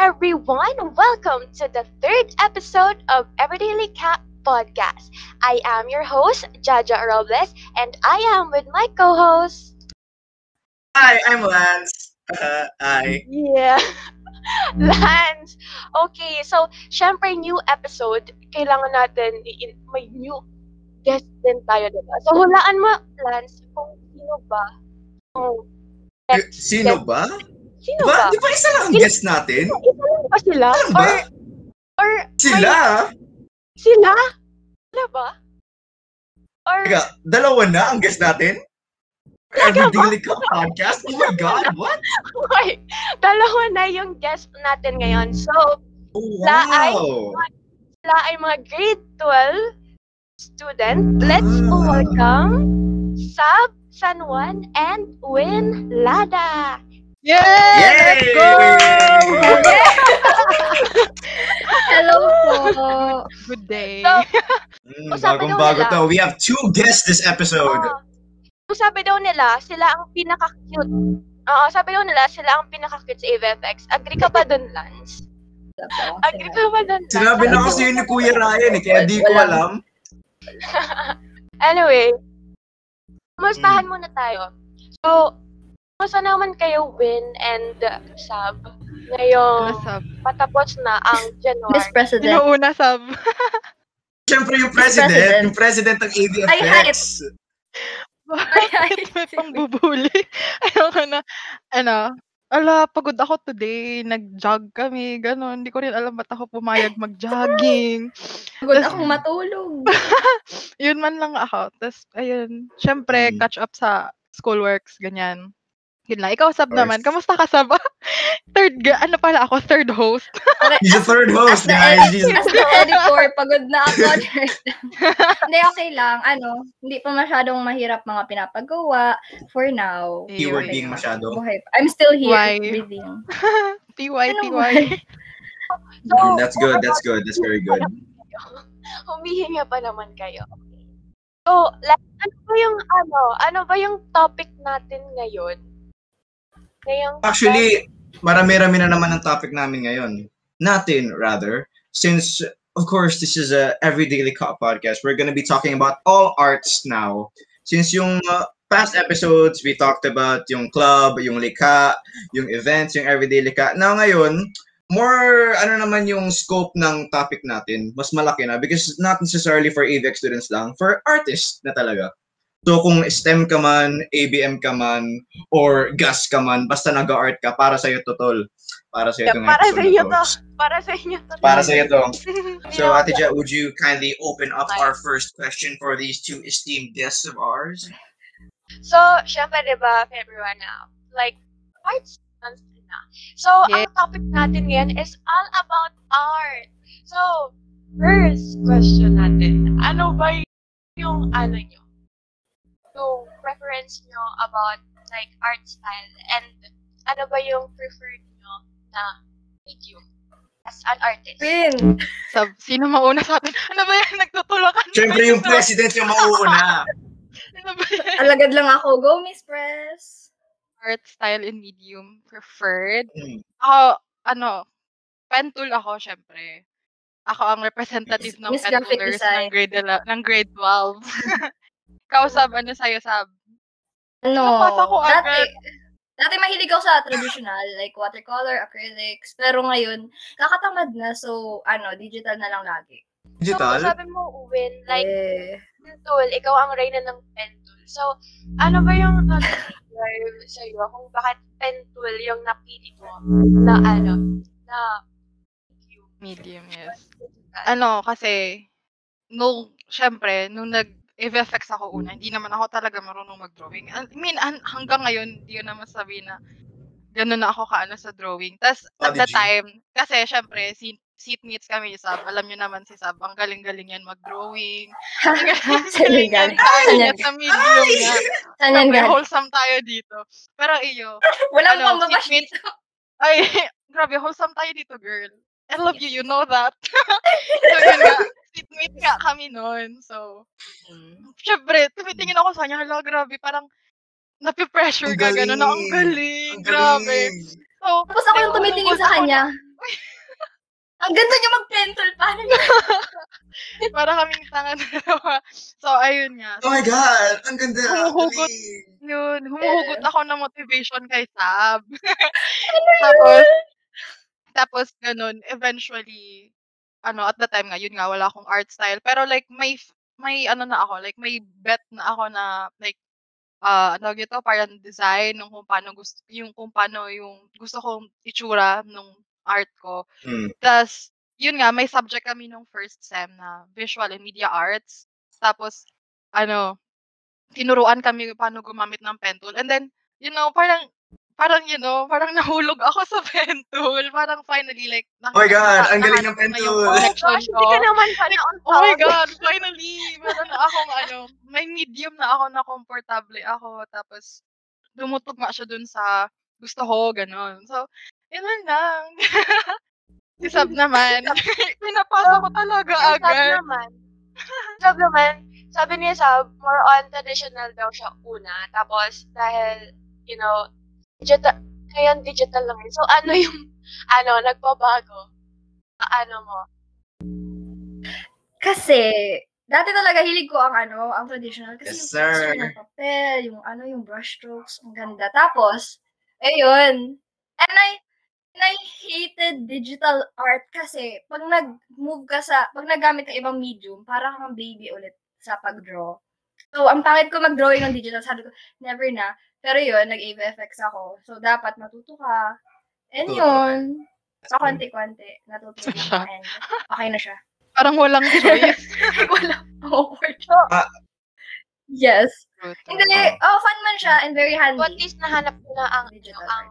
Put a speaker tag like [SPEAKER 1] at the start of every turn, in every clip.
[SPEAKER 1] everyone. Welcome to the third episode of Everyday Cat Podcast. I am your host, Jaja Robles, and I am with my co-host.
[SPEAKER 2] Hi, I'm Lance. Uh, hi.
[SPEAKER 1] Yeah. Lance. Okay, so, syempre, new episode. Kailangan natin, may new guest din tayo, diba? So, hulaan mo, Lance, kung sino ba next
[SPEAKER 2] Sino ba?
[SPEAKER 1] Sino
[SPEAKER 2] Ba?
[SPEAKER 1] ba?
[SPEAKER 2] Di ba isa lang ang guest natin?
[SPEAKER 1] Isa lang ba sila?
[SPEAKER 2] Ano ba?
[SPEAKER 1] Or, or,
[SPEAKER 2] Sila?
[SPEAKER 1] sila? Sila ba? Or,
[SPEAKER 2] Teka, dalawa na ang guest natin? Every Daily Cup podcast? Oh my God, what?
[SPEAKER 1] okay, dalawa na yung guest natin ngayon. So,
[SPEAKER 2] Oh,
[SPEAKER 1] La- ay-
[SPEAKER 2] wow.
[SPEAKER 1] sila ay mga grade 12 student. Let's
[SPEAKER 2] Ah.
[SPEAKER 1] welcome Sab, San Juan, and Win Lada.
[SPEAKER 3] Yay!
[SPEAKER 2] Yay!
[SPEAKER 3] Let's go!
[SPEAKER 4] Hello po.
[SPEAKER 3] Good day.
[SPEAKER 1] So,
[SPEAKER 2] Mm,
[SPEAKER 1] Usapan daw
[SPEAKER 2] Bagong-bago
[SPEAKER 1] nila.
[SPEAKER 2] to. We have two guests this episode.
[SPEAKER 1] ah, so sabi daw nila, sila ang pinaka-cute. Oo, sabi daw nila, sila ang pinaka-cute sa AVFX. Agree ka ba dun, Lance? Agree ka ba dun, Lance?
[SPEAKER 2] Sinabi na kasi yun ni Kuya Ryan eh, kaya di ko alam.
[SPEAKER 1] Anyway, kumustahan
[SPEAKER 2] Hmm.
[SPEAKER 1] muna tayo. So, kumusta naman kayo, Win and Sab? Ngayong
[SPEAKER 3] sab?
[SPEAKER 1] patapos na ang January.
[SPEAKER 4] Miss President.
[SPEAKER 3] Sino una sab?
[SPEAKER 2] Siyempre yung president,
[SPEAKER 4] President.
[SPEAKER 2] yung president ng
[SPEAKER 4] Ay,
[SPEAKER 2] AVFX.
[SPEAKER 3] Bakit may pangbubuli? Ayoko na. Ano? Ala, pagod ako today. Nag-jog kami. Ganon. Hindi ko rin alam ba't ako pumayag mag-jogging.
[SPEAKER 4] Pagod akong matulog.
[SPEAKER 3] Yun man lang ako. Tapos, ayun. Siyempre,
[SPEAKER 2] Hmm.
[SPEAKER 3] catch up sa schoolworks. Ganyan. Yun lang. Ikaw, Sab naman. Kamusta ka, Sab? third, ga- ano pala ako? Third host.
[SPEAKER 2] He's the third host, guys.
[SPEAKER 4] edi-
[SPEAKER 2] He's-
[SPEAKER 4] as the editor, pagod na ako. hindi, okay lang. Ano, hindi pa masyadong mahirap mga pinapagawa. For now.
[SPEAKER 2] Keyword
[SPEAKER 3] Ayun.
[SPEAKER 2] being masyado.
[SPEAKER 4] Buhay. I'm still here
[SPEAKER 3] Why?
[SPEAKER 4] breathing.
[SPEAKER 3] TY,
[SPEAKER 4] Ano
[SPEAKER 3] TY.
[SPEAKER 1] So,
[SPEAKER 2] That's good, that's good, that's very good.
[SPEAKER 1] Humihinga pa naman kayo. Okay. So, like, ano ba yung, ano, ano ba yung topic natin ngayon? Ngayong,
[SPEAKER 2] Actually, marami-rami na naman ang topic namin ngayon. Natin, rather. Since, of course, this is a Everyday Cop podcast, we're gonna be talking about all arts now. Since yung uh, past episodes, we talked about yung club, yung lika, yung events, yung Everyday Lika. Now ngayon, more, ano naman yung scope ng topic natin, mas malaki na because not necessarily for AVX students lang, for artists na talaga. So kung STEM ka man, ABM ka man, or GAS ka man, basta nag-art ka, para sa'yo to, tol. Para sa'yo itong
[SPEAKER 1] para
[SPEAKER 2] episode
[SPEAKER 1] sa inyo
[SPEAKER 2] to.
[SPEAKER 1] to. Para sa inyo to.
[SPEAKER 2] Para sa'yo to.
[SPEAKER 1] Hindi
[SPEAKER 2] So, Ate Jet, would you kindly open up our first question for these two esteemed guests of ours?
[SPEAKER 1] So, syempre, di ba, everyone na, like, arts month na. So,
[SPEAKER 3] Yeah.
[SPEAKER 1] ang topic natin ngayon is all about art. So, first question natin, ano ba yung, ano nyo, yung preference nyo about, like, art style, and ano ba yung preferred nyo na medium as an artist?
[SPEAKER 4] Win.
[SPEAKER 3] Sab, sino mauna sa atin? Ano ba yan? Nagtutulakan
[SPEAKER 2] Siyempre yung president yung mauuna.
[SPEAKER 3] Ano ba yan?
[SPEAKER 4] Alagad lang ako. Go, Miss Press.
[SPEAKER 3] Art style and medium preferred.
[SPEAKER 2] Hmm.
[SPEAKER 3] Ako, ano, pen tool ako, syempre. Ako ang representative ng pen toolers ng grade, ng grade 12. Ikaw, Sab, ano sa'yo, Sab?
[SPEAKER 4] Ano,
[SPEAKER 3] Napasa ko
[SPEAKER 4] dati,
[SPEAKER 3] agad.
[SPEAKER 4] dati mahilig ako sa traditional, like watercolor, acrylics. Pero ngayon, kakatamad na. So, ano, digital na lang lagi.
[SPEAKER 1] So,
[SPEAKER 2] Digital?
[SPEAKER 1] sabi mo, Win, like,
[SPEAKER 4] eh,
[SPEAKER 1] pen tool, ikaw ang reyna ng pen tool. So, ano ba yung drive sa iyo kung bakit pen tool yung napili mo na ano, na medium?
[SPEAKER 3] Medium, yes. Ano, kasi, nung, syempre, nung nag, FX ako una, hindi naman ako talaga marunong mag-drawing. I mean, an- hanggang ngayon, hindi ko naman sabi na gano'n na ako kaano sa drawing. Tapos, at the time, kasi syempre, si seatmates kami, Sab. Alam niyo naman si Sab, ang galing-galing yan mag-drawing. Ang galing-galing yan niya, sa medium niya.
[SPEAKER 4] galing?
[SPEAKER 3] wholesome tayo dito. Pero iyo,
[SPEAKER 4] Wala
[SPEAKER 3] ano,
[SPEAKER 4] mo pang babash
[SPEAKER 3] seatmates-
[SPEAKER 4] dito.
[SPEAKER 3] ay, grabe, wholesome tayo dito, girl. I love you, you know that. so, yun nga, seatmate nga kami noon. So, syempre, tumitingin ako sa kanya, hala, grabe, parang, napipressure ka, gano'n na, ang
[SPEAKER 2] galing. Ang
[SPEAKER 3] grabe.
[SPEAKER 2] galing.
[SPEAKER 3] So,
[SPEAKER 4] Tapos ako yung tumitingin sa kanya. Ang ganda niya mag-pencil. Paano yun?
[SPEAKER 3] Para kaming tanga dalawa. So, ayun nga.
[SPEAKER 2] Oh my God! Ang ganda!
[SPEAKER 3] Humuhugot. Yun, humuhugot ako ng motivation kay Sab. tapos, tapos ganun, eventually, ano, at the time nga, yun nga, wala akong art style. Pero like, may, may ano na ako, like, may bet na ako na, like, ah, ano ito, parang design, nung kung paano gusto, yung kung paano yung gusto kong itsura nung art ko.
[SPEAKER 2] Hmm.
[SPEAKER 3] Tapos, yun nga, may subject kami nung first sem na visual and media arts. Tapos, ano, tinuruan kami paano gumamit ng pen tool. And then, you know, parang, parang, you know, parang nahulog ako sa pen tool. Parang finally, like,
[SPEAKER 2] Oh my God! Ang galing ng
[SPEAKER 3] nahanap ko
[SPEAKER 2] pen
[SPEAKER 3] na yung
[SPEAKER 2] tool!
[SPEAKER 1] Oh my gosh, hindi ka naman pala on
[SPEAKER 3] Oh my
[SPEAKER 1] top.
[SPEAKER 3] God, finally! Meron na akong ano, may medium na ako na komportable ako. Tapos, dumutog nga siya dun sa gusto ko, gano'n. So, yun lang. si Sab naman, pinapasa ko talaga
[SPEAKER 1] Yung Sab
[SPEAKER 3] agad.
[SPEAKER 1] naman, Sab naman, sabi niya Sab, more on traditional daw siya una. Tapos, dahil, you know, digital, ngayon digital lang yun. So, ano yung, ano, nagbabago? Ano mo?
[SPEAKER 4] Kasi, dati talaga hilig ko ang ano, ang traditional. Kasi
[SPEAKER 2] Yes,
[SPEAKER 4] yung
[SPEAKER 2] sir.
[SPEAKER 4] texture ng papel, yung ano, yung brush strokes, ang ganda. Tapos, ayun. And I, and I hated digital art kasi pag nag-move ka sa, pag nagamit ka ibang medium, parang kang baby ulit sa pag-draw. So, ang pangit ko mag-drawing ng digital. Sabi ko, never na. Pero yun, nag-AVFX ako. So, dapat matuto ka. And
[SPEAKER 2] Tuto.
[SPEAKER 4] yun, sa konti-konti, natuto na. And okay na siya.
[SPEAKER 3] Parang walang choice.
[SPEAKER 4] Wala awkward.
[SPEAKER 2] Ah.
[SPEAKER 4] yes. Hindi, oh, fun man siya and very handy.
[SPEAKER 1] So, at least nahanap ko na ang,
[SPEAKER 4] Digital
[SPEAKER 1] ang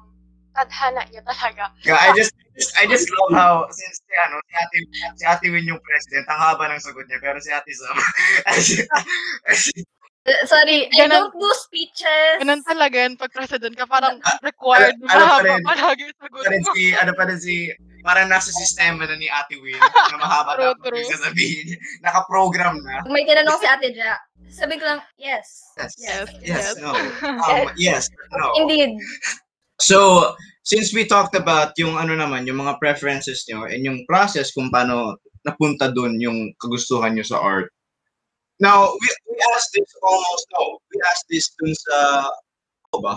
[SPEAKER 1] tadhana niya talaga.
[SPEAKER 2] Yeah, I just, just I just love how since si ano si Ate si Ate Win yung president, ang haba ng sagot niya pero si Ate Sam
[SPEAKER 4] Sorry, I
[SPEAKER 3] Ganun-
[SPEAKER 4] don't do speeches.
[SPEAKER 3] Ganun talaga yan pag president ka. Parang required
[SPEAKER 2] ano- ano pa
[SPEAKER 3] mahaba
[SPEAKER 2] rin?
[SPEAKER 3] palagi sagot
[SPEAKER 2] pa rin si ano pa rin si parang nasa sistema na ni Ate Win na mahaba
[SPEAKER 3] True,
[SPEAKER 2] dapat
[SPEAKER 3] true.
[SPEAKER 2] yung sasabihin. Naka-program na.
[SPEAKER 4] Kung may tinanong si Ate Ja, sabi ko lang, yes.
[SPEAKER 2] Yes.
[SPEAKER 4] Yes.
[SPEAKER 2] Yes,
[SPEAKER 3] Yes.
[SPEAKER 2] no. Um, yes, no.
[SPEAKER 4] Indeed.
[SPEAKER 2] So, since we talked about yung ano naman, yung mga preferences nyo and yung process kung paano napunta dun yung kagustuhan nyo sa art. Now, we, we asked this almost, no, we asked this dun sa, ano ba?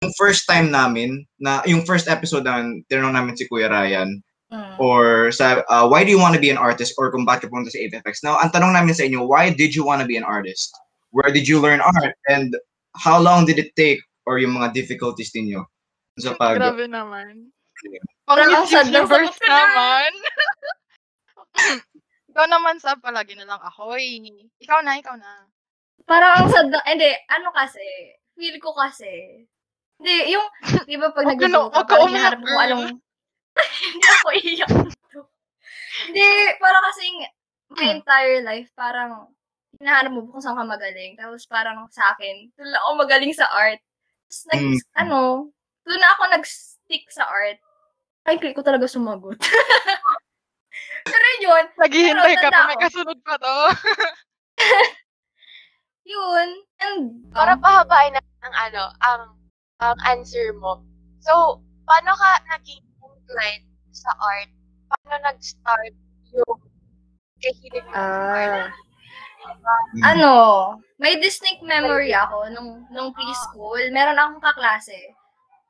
[SPEAKER 2] Yung first time namin, na yung first episode namin, tinanong namin si Kuya Ryan,
[SPEAKER 4] Mm.
[SPEAKER 2] or sa, uh, why do you want to be an artist or kung bakit punta sa AFX. Now, ang tanong namin sa inyo, why did you want to be an artist? Where did you learn art? And how long did it take or yung mga difficulties ninyo sa pag...
[SPEAKER 3] Grabe naman.
[SPEAKER 4] Parang
[SPEAKER 3] Pang
[SPEAKER 4] ang sad ng
[SPEAKER 3] universe
[SPEAKER 4] sagot ko na.
[SPEAKER 3] naman. ikaw naman sa palagi na lang ako eh. Ikaw na, ikaw na.
[SPEAKER 4] Parang ang sad na, hindi, ano kasi, feel ko kasi, hindi, yung, di ba pag
[SPEAKER 3] Huwag ka
[SPEAKER 4] parang hinaharap mo anong, hindi ako iyak. hindi, parang kasing, my entire life, parang, hinahanap mo kung saan ka magaling. Tapos parang sa akin, doon ako magaling sa art. Tapos nag,
[SPEAKER 2] Mm.
[SPEAKER 4] ano, doon na ako nag-stick sa art. Ay, ko talaga sumagot. Pero yun,
[SPEAKER 3] Naghihintay ka pa, may kasunod pa to.
[SPEAKER 4] yun, and,
[SPEAKER 1] Para pahabain natin ang ano, ang ang answer mo. So, paano ka naging inclined sa art? Paano nag-start yung kahilig mo sa art?
[SPEAKER 4] ah, ano, may distinct memory ako nung, nung preschool. Meron akong kaklase.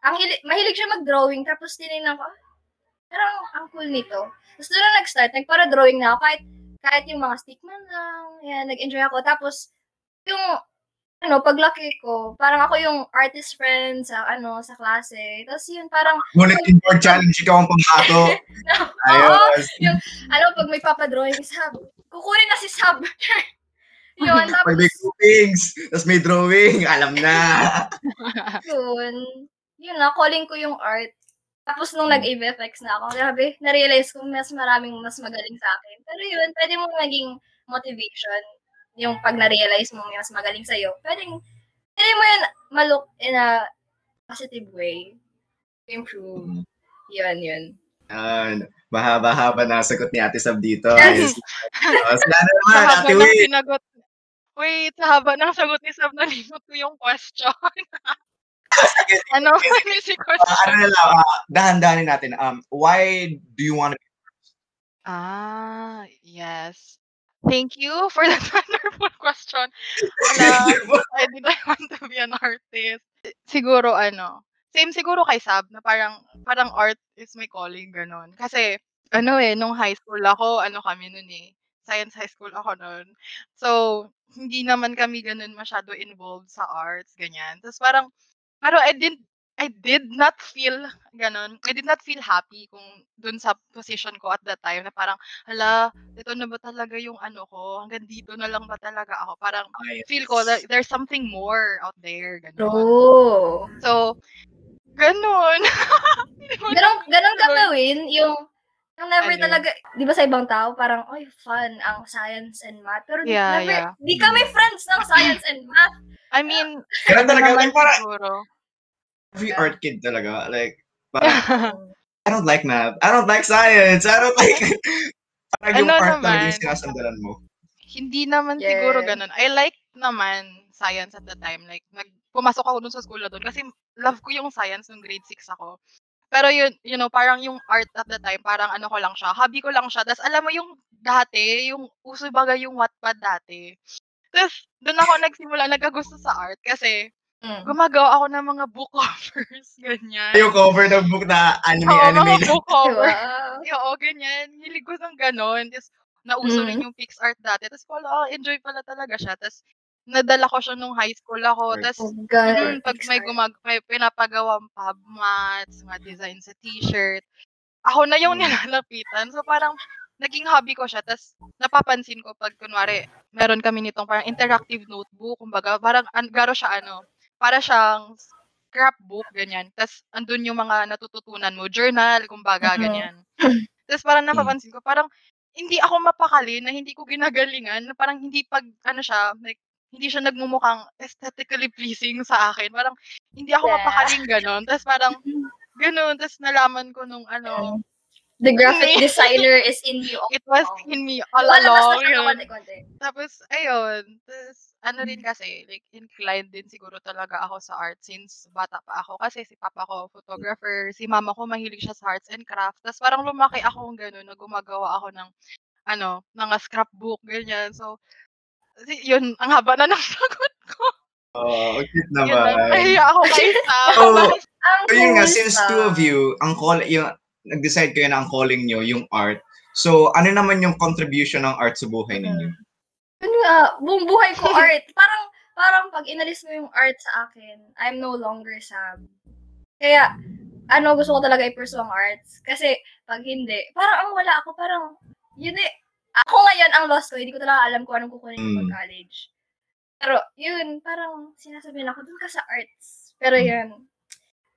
[SPEAKER 4] Ang hili- mahilig siya mag-drawing, tapos tinignan ko, ah, parang ang cool nito. Tapos doon na nag-start, nagpara-drawing na ako, kahit, kahit yung mga stickman lang, yan, nag-enjoy ako. Tapos, yung, ano, paglaki ko, parang ako yung artist friend sa, ano, sa klase. Tapos yun, parang,
[SPEAKER 2] Bulletin board challenge, ikaw ang
[SPEAKER 4] oo,
[SPEAKER 2] Ayos.
[SPEAKER 4] alam mo, pag may papadrawing, Sab, kukunin na si Sab. yun, tapos,
[SPEAKER 2] may groupings, tapos may drawing, alam na.
[SPEAKER 4] yun, yun na, calling ko yung art. Tapos nung nag-AVFX na ako, grabe, na-realize ko mas maraming mas magaling sa akin. Pero yun, pwede mong naging motivation yung pag na-realize mo may mas magaling sa'yo. Pwede, pwede mo yun malook in a positive way. To improve. Yun, yun.
[SPEAKER 2] Yan. Mahaba-haba na sagot ni Ate Sab dito.
[SPEAKER 4] Yes.
[SPEAKER 2] Ayos. Uh, sana naman, Ate Win.
[SPEAKER 3] sinagot. Wait, sa haba ng sagot ni Sam, nalimot ko yung question.
[SPEAKER 2] Sige,
[SPEAKER 3] ano? Ano si
[SPEAKER 2] Ah,
[SPEAKER 3] question?
[SPEAKER 2] ano na lang, ah, dahan-dahanin natin. Um, why do you want to
[SPEAKER 3] Ah, yes. Thank you for that wonderful question. Wala, why did I want to be an artist? Siguro ano, same siguro kay Sab na parang parang art is my calling ganon. Kasi ano eh nung high school ako, ano kami noon eh, science high school ako noon. So, hindi naman kami ganun masyado involved sa arts ganyan. Tapos parang pero I didn't I did not feel gano'n. I did not feel happy kung dun sa position ko at that time na parang, hala, ito na ba talaga yung ano ko? Hanggang dito na lang ba talaga ako? Parang
[SPEAKER 2] Ay,
[SPEAKER 3] feel ko that there's something more out there. Gano'n.
[SPEAKER 4] Oh.
[SPEAKER 3] So, ko
[SPEAKER 4] Ganun, ganun ka
[SPEAKER 3] Ganun.
[SPEAKER 4] gawin, yung, yung never
[SPEAKER 3] Ano?
[SPEAKER 4] talaga, di ba sa ibang tao, parang, oy, fun ang science and math. Pero
[SPEAKER 3] Yeah,
[SPEAKER 4] never,
[SPEAKER 3] yeah.
[SPEAKER 4] di kami friends ng science and math.
[SPEAKER 3] I mean,
[SPEAKER 2] Ganun talaga.
[SPEAKER 3] naman
[SPEAKER 2] Like,
[SPEAKER 3] siguro.
[SPEAKER 2] every art kid talaga. Like, parang, I don't like math. I don't like science. I don't like... parang yung
[SPEAKER 3] Ano
[SPEAKER 2] art talaga
[SPEAKER 3] naman?
[SPEAKER 2] yung sinasandalan mo.
[SPEAKER 3] Hindi naman
[SPEAKER 4] Yes.
[SPEAKER 3] siguro ganun. I like naman science at the time. Like, nag, pumasok ako dun sa school na dun kasi love ko yung science nung grade 6 ako. Pero yun, you know, parang yung art at the time, parang ano ko lang siya, hobby ko lang siya. Tapos alam mo yung dati, yung uso baga yung Wattpad dati. Tapos doon ako nagsimula nagkagusto sa art kasi
[SPEAKER 4] Mm.
[SPEAKER 3] gumagawa ako ng mga book covers, ganyan.
[SPEAKER 2] Yung cover ng book na anime,
[SPEAKER 3] Oo,
[SPEAKER 2] anime
[SPEAKER 3] mga book cover.
[SPEAKER 4] Diba?
[SPEAKER 3] Oo, ganyan. Hilig ko ng ganon. Tapos, nauso
[SPEAKER 4] Mm.
[SPEAKER 3] rin yung PixArt dati. Tapos, wala, oh, enjoy pala talaga siya. Tapos, nadala ko siya nung high school ako. Tapos,
[SPEAKER 4] Oh, God.
[SPEAKER 3] pag may, gumag may pinapagawang pub mats, mga design sa t-shirt, ako na yung
[SPEAKER 2] Mm.
[SPEAKER 3] nilalapitan. So, parang, naging hobby ko siya. Tapos, napapansin ko pag, kunwari, meron kami nitong parang interactive notebook, kumbaga, parang, an, garo siya, ano, para siyang scrapbook, ganyan. Tapos, andun yung mga natututunan mo, journal, kumbaga,
[SPEAKER 4] Mhm.
[SPEAKER 3] ganyan. Tapos, parang napapansin ko, parang, hindi ako mapakali na hindi ko ginagalingan, na parang hindi pag, ano siya, like, hindi siya nagmumukhang aesthetically pleasing sa akin. Parang, hindi ako
[SPEAKER 4] Yeah.
[SPEAKER 3] mapakaling ganon. Tapos, parang, ganon. Tapos, nalaman ko nung, ano,
[SPEAKER 4] The graphic designer is in you.
[SPEAKER 3] it was
[SPEAKER 4] Oh.
[SPEAKER 3] in me all along.
[SPEAKER 4] siya
[SPEAKER 3] yun. Tapos, ayun. Tapos, ano rin kasi, like, inclined din siguro talaga ako sa art since bata pa ako. Kasi si papa ko, photographer. Si mama ko, mahilig siya sa arts and crafts. Tapos, parang lumaki ako ng gano'n na gumagawa ako ng, ano, mga scrapbook, ganyan. So, yun, ang haba na ng sagot ko.
[SPEAKER 2] Oh, cute
[SPEAKER 3] Yun
[SPEAKER 2] naman.
[SPEAKER 3] Nahiya ako kay Sam.
[SPEAKER 2] Oh,
[SPEAKER 4] Ang
[SPEAKER 2] So yun nga, since two of you, ang call, yung, nag-decide kayo na ang calling nyo, yung art. So, ano naman yung contribution ng art sa buhay ninyo?
[SPEAKER 4] Ano nga, buong buhay ko art. Parang, parang pag inalis mo yung art sa akin, I'm no longer Sam. Kaya, ano, gusto ko talaga i-pursue ang arts. Kasi, pag hindi, parang ang wala ako, parang, yun eh, ako ngayon ang lost ko, hindi ko talaga alam kung anong kukunin
[SPEAKER 2] Mm.
[SPEAKER 4] pag college. Pero, yun, parang sinasabihin ako, dun ka sa arts. Pero yun,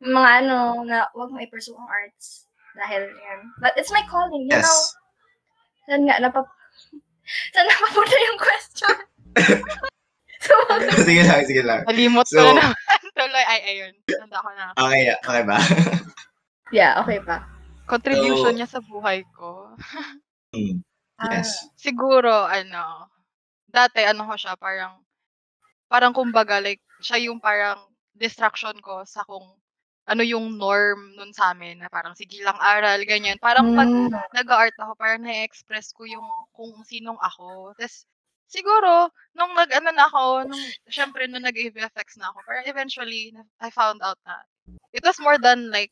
[SPEAKER 4] mga ano, na wag mo i-pursue ang arts. Dahil yan. But it's my calling, you know?
[SPEAKER 2] Yes.
[SPEAKER 4] Saan nga, napap... Saan napapunta yung question? so,
[SPEAKER 2] sige lang, sige lang.
[SPEAKER 3] Nalimot
[SPEAKER 2] So-
[SPEAKER 3] ko na naman. Tuloy, ay, ayun. Tanda ko na.
[SPEAKER 2] Okay, okay ba?
[SPEAKER 4] yeah, okay pa.
[SPEAKER 3] Contribution
[SPEAKER 2] So-
[SPEAKER 3] niya sa buhay ko.
[SPEAKER 4] Ah,
[SPEAKER 2] yes.
[SPEAKER 3] Siguro, ano, dati, ano ko siya, parang, parang kumbaga, like, siya yung parang distraction ko sa kung ano yung norm nun sa amin, na parang sige lang aral, ganyan. Parang pag
[SPEAKER 4] mm,
[SPEAKER 3] nag-art ako, parang na-express ko yung kung sinong ako. Tapos, siguro, nung nag-ano na ako, nung, syempre, nung nag-VFX na ako, parang eventually, I found out na, it was more than like,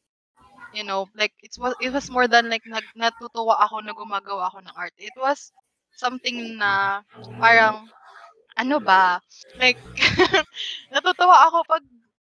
[SPEAKER 3] you know, like, it was, it was more than like, nag, natutuwa ako na gumagawa ako ng art. It was something na, parang, ano ba, like, natutuwa ako pag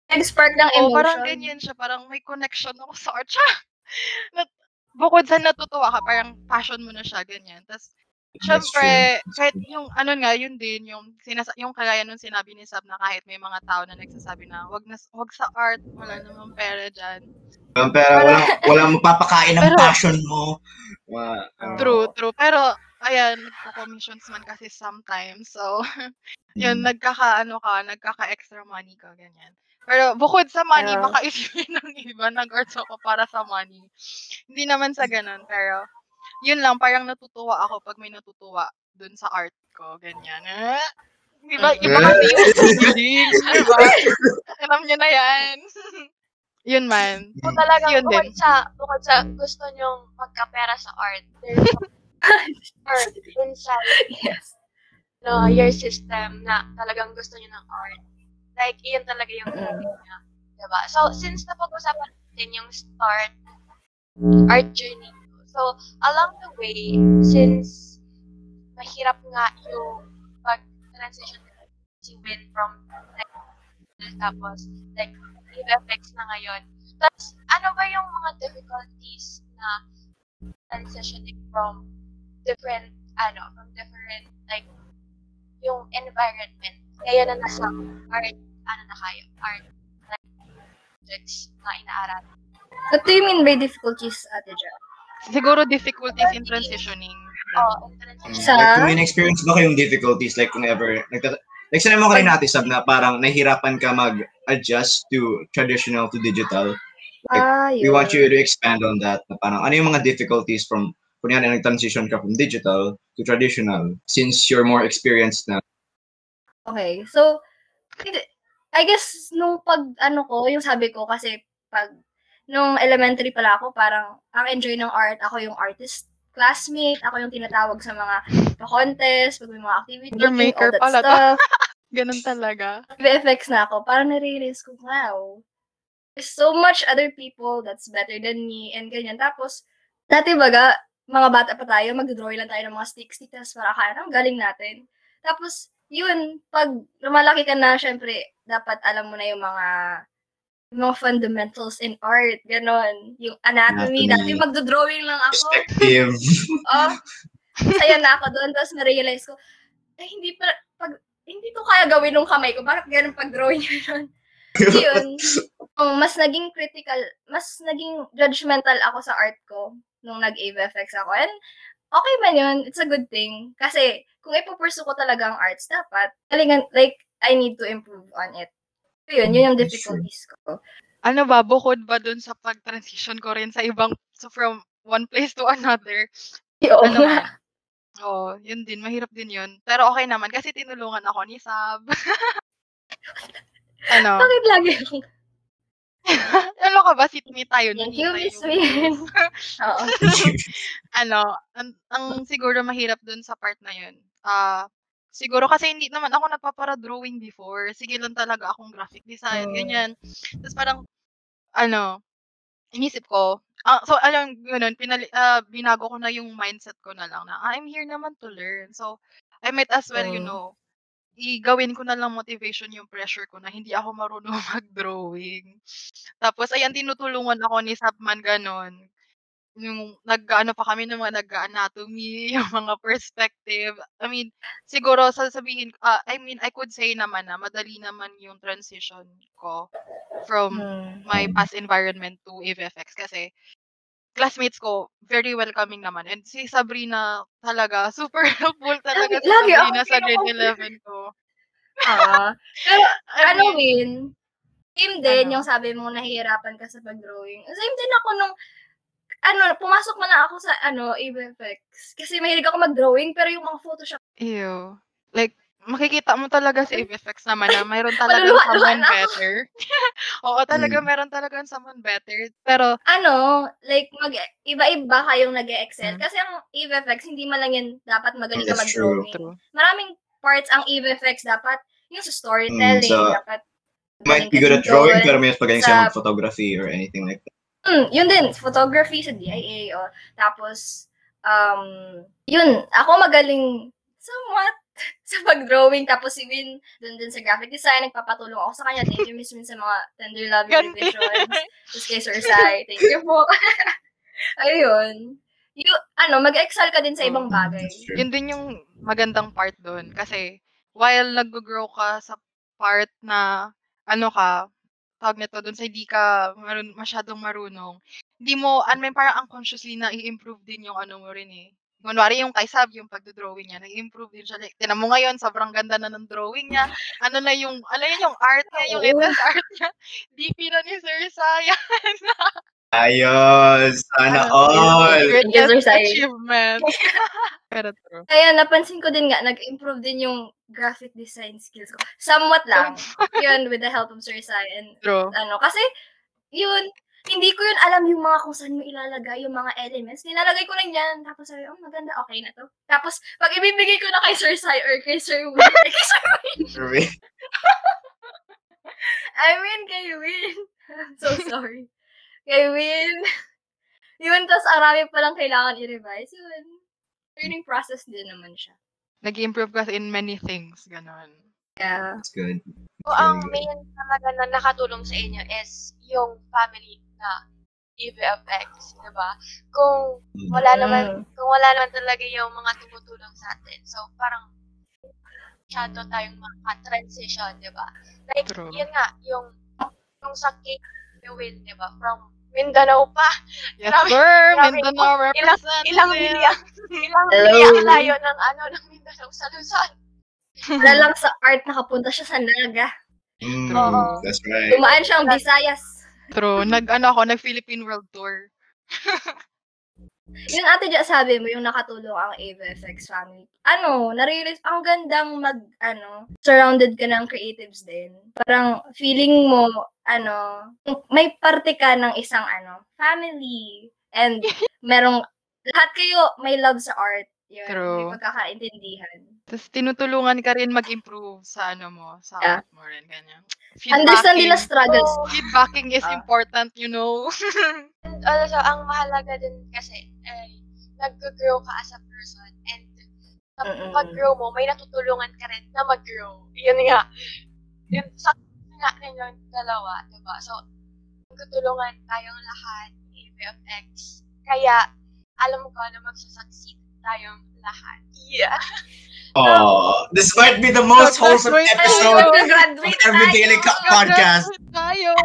[SPEAKER 4] nag-spark ng
[SPEAKER 3] Oo,
[SPEAKER 4] emotion.
[SPEAKER 3] parang ganyan siya. Parang may connection ako sa art siya. Nat- bukod sa natutuwa ka, parang passion mo na siya, ganyan. Tapos,
[SPEAKER 2] That's
[SPEAKER 3] syempre, kahit yung, ano nga, yun din, yung, sinasa- yung kagaya nung sinabi ni Sab na kahit may mga tao na nagsasabi na, wag, na, wag sa art, wala namang pera dyan.
[SPEAKER 2] Um, pero walang, walang mapapakain ng
[SPEAKER 3] Pero-
[SPEAKER 2] passion mo. Ma- ah,
[SPEAKER 3] True, true. Pero, ayan, nagko-commissions man kasi sometimes. So, yun,
[SPEAKER 2] mm.
[SPEAKER 3] nagkaka, ano ka, nagkaka-extra money ka, ganyan. Pero bukod sa money,
[SPEAKER 4] Yeah.
[SPEAKER 3] baka isipin ng iba, nag-arts ako para sa money. Hindi naman sa ganun, pero yun lang, parang natutuwa ako pag may natutuwa dun sa art ko, ganyan. Eh? Iba, iba kasi yung feeling, diba? Alam niyo na yan. yun man.
[SPEAKER 1] So talagang
[SPEAKER 3] Yun
[SPEAKER 1] bukod
[SPEAKER 3] din.
[SPEAKER 1] sa, bukod sa gusto nyong magkapera sa art, there's or inside
[SPEAKER 4] Yes.
[SPEAKER 1] no, your system na talagang gusto niyo ng art. Like, iyon talaga yung
[SPEAKER 4] Mm.
[SPEAKER 1] hobby niya. Diba? So, since napag-usapan natin yung start art journey ko, so, along the way, since mahirap nga yung pag-transition you went from like, tapos, like, effects na ngayon. Tapos, ano ba yung mga difficulties na transitioning from different, ano, from different, like, yung environment. Kaya na nasa art, ano na kayo, art, like, subjects na inaaral.
[SPEAKER 4] What do you mean by difficulties, Ate Jo?
[SPEAKER 3] Siguro difficulties in transitioning.
[SPEAKER 1] Oh, in.
[SPEAKER 4] Sa-
[SPEAKER 2] Like, kung may experience ba kayong difficulties, like, kung ever, nagtata- like, sinabi mo kanina, Ate Sab, na parang nahihirapan ka mag-adjust to traditional to digital. Like,
[SPEAKER 4] Ah,
[SPEAKER 2] We want you to expand on that. Na parang, ano yung mga difficulties from, kunyari, nag-transition ka from digital to traditional, since you're more experienced na.
[SPEAKER 4] Okay. So, I guess, nung pag, ano ko, yung sabi ko, kasi pag, nung elementary pala ako, parang, ang enjoy ng art, ako yung artist classmate, ako yung tinatawag sa mga pa-contest, pag may mga activity,
[SPEAKER 3] Your maker
[SPEAKER 4] all that
[SPEAKER 3] pala to.
[SPEAKER 4] stuff.
[SPEAKER 3] Ganun talaga.
[SPEAKER 4] VFX na ako, parang nare-realize ko, wow, there's so much other people that's better than me, and ganyan. Tapos, dati baga, mga bata pa tayo, mag-drawing lang tayo ng mga stick-stick, tapos para kaya, ang galing natin. Tapos, yun, pag lumalaki ka na, syempre, dapat alam mo na yung mga yung mga fundamentals in art, ganon. Yung anatomy,
[SPEAKER 2] Anatomy.
[SPEAKER 4] dati magdo-drawing lang ako.
[SPEAKER 2] Perspective.
[SPEAKER 4] Oh, saya na ako doon. Tapos na-realize ko, eh, hindi pa, pag, hindi ko kaya gawin ng kamay ko. Bakit ganun pag-drawing yun? Yun, um, mas naging critical, mas naging judgmental ako sa art ko nung nag-AVFX ako. And okay man yun, it's a good thing. Kasi kung ipupursue ko talaga ang arts, dapat, galingan, like, I need to improve on it. So yun, yun yung
[SPEAKER 2] That's
[SPEAKER 4] difficulties ko.
[SPEAKER 3] Ano ba, bukod ba dun sa pag-transition ko rin sa ibang, so from one place to another,
[SPEAKER 4] Oo
[SPEAKER 3] ano
[SPEAKER 4] nga.
[SPEAKER 3] Oo, yun din, mahirap din yun. Pero okay naman, kasi tinulungan ako ni Sab. ano,
[SPEAKER 4] Bakit lagi akong,
[SPEAKER 3] ano ka ba, sit me tayo. nun,
[SPEAKER 4] thank you, Miss Win. Oo.
[SPEAKER 3] ano, ang, ang siguro mahirap dun sa part na yun. Ah, siguro kasi hindi naman ako nagpapara-drawing before. Sige lang talaga akong graphic design,
[SPEAKER 4] Mm.
[SPEAKER 3] ganyan. Tapos parang, ano, inisip ko, ah, so alam, ganun, pinali, ah, binago ko na yung mindset ko na lang na, I'm here naman to learn. So, I might as well, you
[SPEAKER 4] Mm.
[SPEAKER 3] Know, igawin ko na lang motivation yung pressure ko na hindi ako marunong mag-drawing. Tapos, ayan, tinutulungan ako ni Sapman ganon. Yung nag-ano pa kami ng mga nag-anatomy, yung mga perspective. I mean, siguro sasabihin, ah, I mean, I could say naman na madali naman yung transition ko from
[SPEAKER 4] Hmm.
[SPEAKER 3] my past environment to AVFX kasi classmates ko very welcoming naman and si Sabrina talaga super helpful talaga si
[SPEAKER 4] Lagi
[SPEAKER 3] Sabrina sa grade
[SPEAKER 4] kinukumpir.
[SPEAKER 3] 11 ko.
[SPEAKER 4] Ah. Pero, ano, Win? Same din,
[SPEAKER 3] Ano?
[SPEAKER 4] yung sabi mo nahihirapan ka sa pag-drawing. Same din ako nung, ano, pumasok man na ako sa, ano, AVFX. Kasi mahilig ako mag-drawing, pero yung mga Photoshop,
[SPEAKER 3] ew. Like, makikita mo talaga sa AVFX naman na mayroon
[SPEAKER 4] Maluluha-luha
[SPEAKER 3] someone
[SPEAKER 4] na
[SPEAKER 3] better. Oo, talaga
[SPEAKER 2] Mm.
[SPEAKER 3] meron talagang someone better. Pero,
[SPEAKER 4] ano, like, mag, iba-iba kayong nag excel
[SPEAKER 3] Mm.
[SPEAKER 4] Kasi ang AVFX, hindi man lang yan dapat magaling ka mag-drawing.
[SPEAKER 3] true.
[SPEAKER 4] Maraming parts ang AVFX dapat, yung sa storytelling,
[SPEAKER 2] Mm, so,
[SPEAKER 4] dapat
[SPEAKER 2] Might
[SPEAKER 4] magaling
[SPEAKER 2] be good at drawing,
[SPEAKER 4] doon.
[SPEAKER 2] pero may mas pagaling
[SPEAKER 4] Sa-
[SPEAKER 2] sa photography or anything like that.
[SPEAKER 4] Mm, yun din, photography sa DIA. O. Tapos, um, yun, ako magaling somewhat sa pag-drawing. Tapos si Win, dun din sa graphic design, nagpapatulong ako sa kanya. Thank you, Miss Win, sa mga tender love revisions. Tapos kay Sir Sai, thank you po. Ayun. You, ano, mag-excel ka din sa ibang
[SPEAKER 3] Oo.
[SPEAKER 4] bagay.
[SPEAKER 3] Yun din yung magandang part doon. Kasi, while nag-grow ka sa part na, ano ka, tawag nito doon sa hindi ka marun, masyadong marunong, hindi mo, ano may parang unconsciously na i-improve din yung ano mo rin eh. Kunwari yung kay Sab, yung pagdo-drawing niya, nag-improve din siya. Like, tinan mo ngayon, sobrang ganda na ng drawing niya. Ano na yung, ano yun yung art niya, yung latest art niya. DP na ni Sir Saya.
[SPEAKER 2] Ayos! Sana all!
[SPEAKER 3] Greatest achievement. Pero true.
[SPEAKER 4] Kaya napansin ko din nga, nag-improve din yung graphic design skills ko. Somewhat lang. yun, with the help of Sir Sai. And
[SPEAKER 3] True.
[SPEAKER 4] ano, kasi, yun, hindi ko yun alam yung mga kung saan mo ilalagay yung mga elements. Nilalagay ko lang yan. Tapos sabi, oh, maganda, okay na to. Tapos, pag ibibigay ko na kay Sir Sai or kay Sir Will, kay Sir
[SPEAKER 2] Survey.
[SPEAKER 4] I mean, kay Win. so sorry. Kay Win. Yun, tas arami pa lang kailangan i-revise. Yun. Learning process din naman siya.
[SPEAKER 3] Nag-improve ka in many things, ganon.
[SPEAKER 4] Yeah.
[SPEAKER 2] That's good.
[SPEAKER 1] So, ang main talaga na nakatulong sa inyo is yung family na EVFX, di ba? Kung wala naman, kung wala naman talaga yung mga tumutulong sa atin. So, parang masyado tayong maka-transition, di ba? Like,
[SPEAKER 3] True.
[SPEAKER 1] yun nga, yung, yung sa cake win, di ba? From Mindanao pa.
[SPEAKER 3] Yes,
[SPEAKER 1] Grabe,
[SPEAKER 3] sir!
[SPEAKER 1] grabe.
[SPEAKER 3] Mindanao representative!
[SPEAKER 1] Ilang milya, ilang
[SPEAKER 4] Hello.
[SPEAKER 1] milya ang layo ng ano, ng Mindanao sa Luzon.
[SPEAKER 4] Wala lang sa art nakapunta siya sa Naga.
[SPEAKER 2] Mm,
[SPEAKER 1] Oo.
[SPEAKER 2] that's right.
[SPEAKER 4] Dumaan siyang Visayas.
[SPEAKER 3] True. Nag, ano ako, nag-Philippine World Tour.
[SPEAKER 4] Yung ate dyan sabi mo, yung nakatulong ang AVFX family. Ano, nare-realize, ang gandang mag, ano, surrounded ka ng creatives din. Parang feeling mo, ano, may parte ka ng isang, ano, family. And merong, lahat kayo may love sa art. Yun,
[SPEAKER 3] True.
[SPEAKER 4] may pagkakaintindihan.
[SPEAKER 3] Tapos tinutulungan ka rin mag-improve sa ano mo, sa
[SPEAKER 4] Yeah.
[SPEAKER 3] art mo rin, ganyan.
[SPEAKER 4] Understand nila
[SPEAKER 3] Feedbacking,
[SPEAKER 4] struggles.
[SPEAKER 1] So,
[SPEAKER 3] feedbacking is
[SPEAKER 4] Ah.
[SPEAKER 3] important, you know.
[SPEAKER 1] And also, ang mahalaga din kasi, ay, nag-grow ka as a person. And
[SPEAKER 4] Mm-mm.
[SPEAKER 1] pag-grow mo, may natutulungan ka rin na mag-grow. Yun nga. Yun, sa nga ninyong dalawa, diba? So, magtutulungan tayong lahat, AVFX. Kaya, alam mo ka na magsasucceed tayong lahat. Yeah.
[SPEAKER 2] Oh, this might be the most wholesome episode
[SPEAKER 3] tayo.
[SPEAKER 2] of Every. Daily Cup podcast.
[SPEAKER 3] Tayo.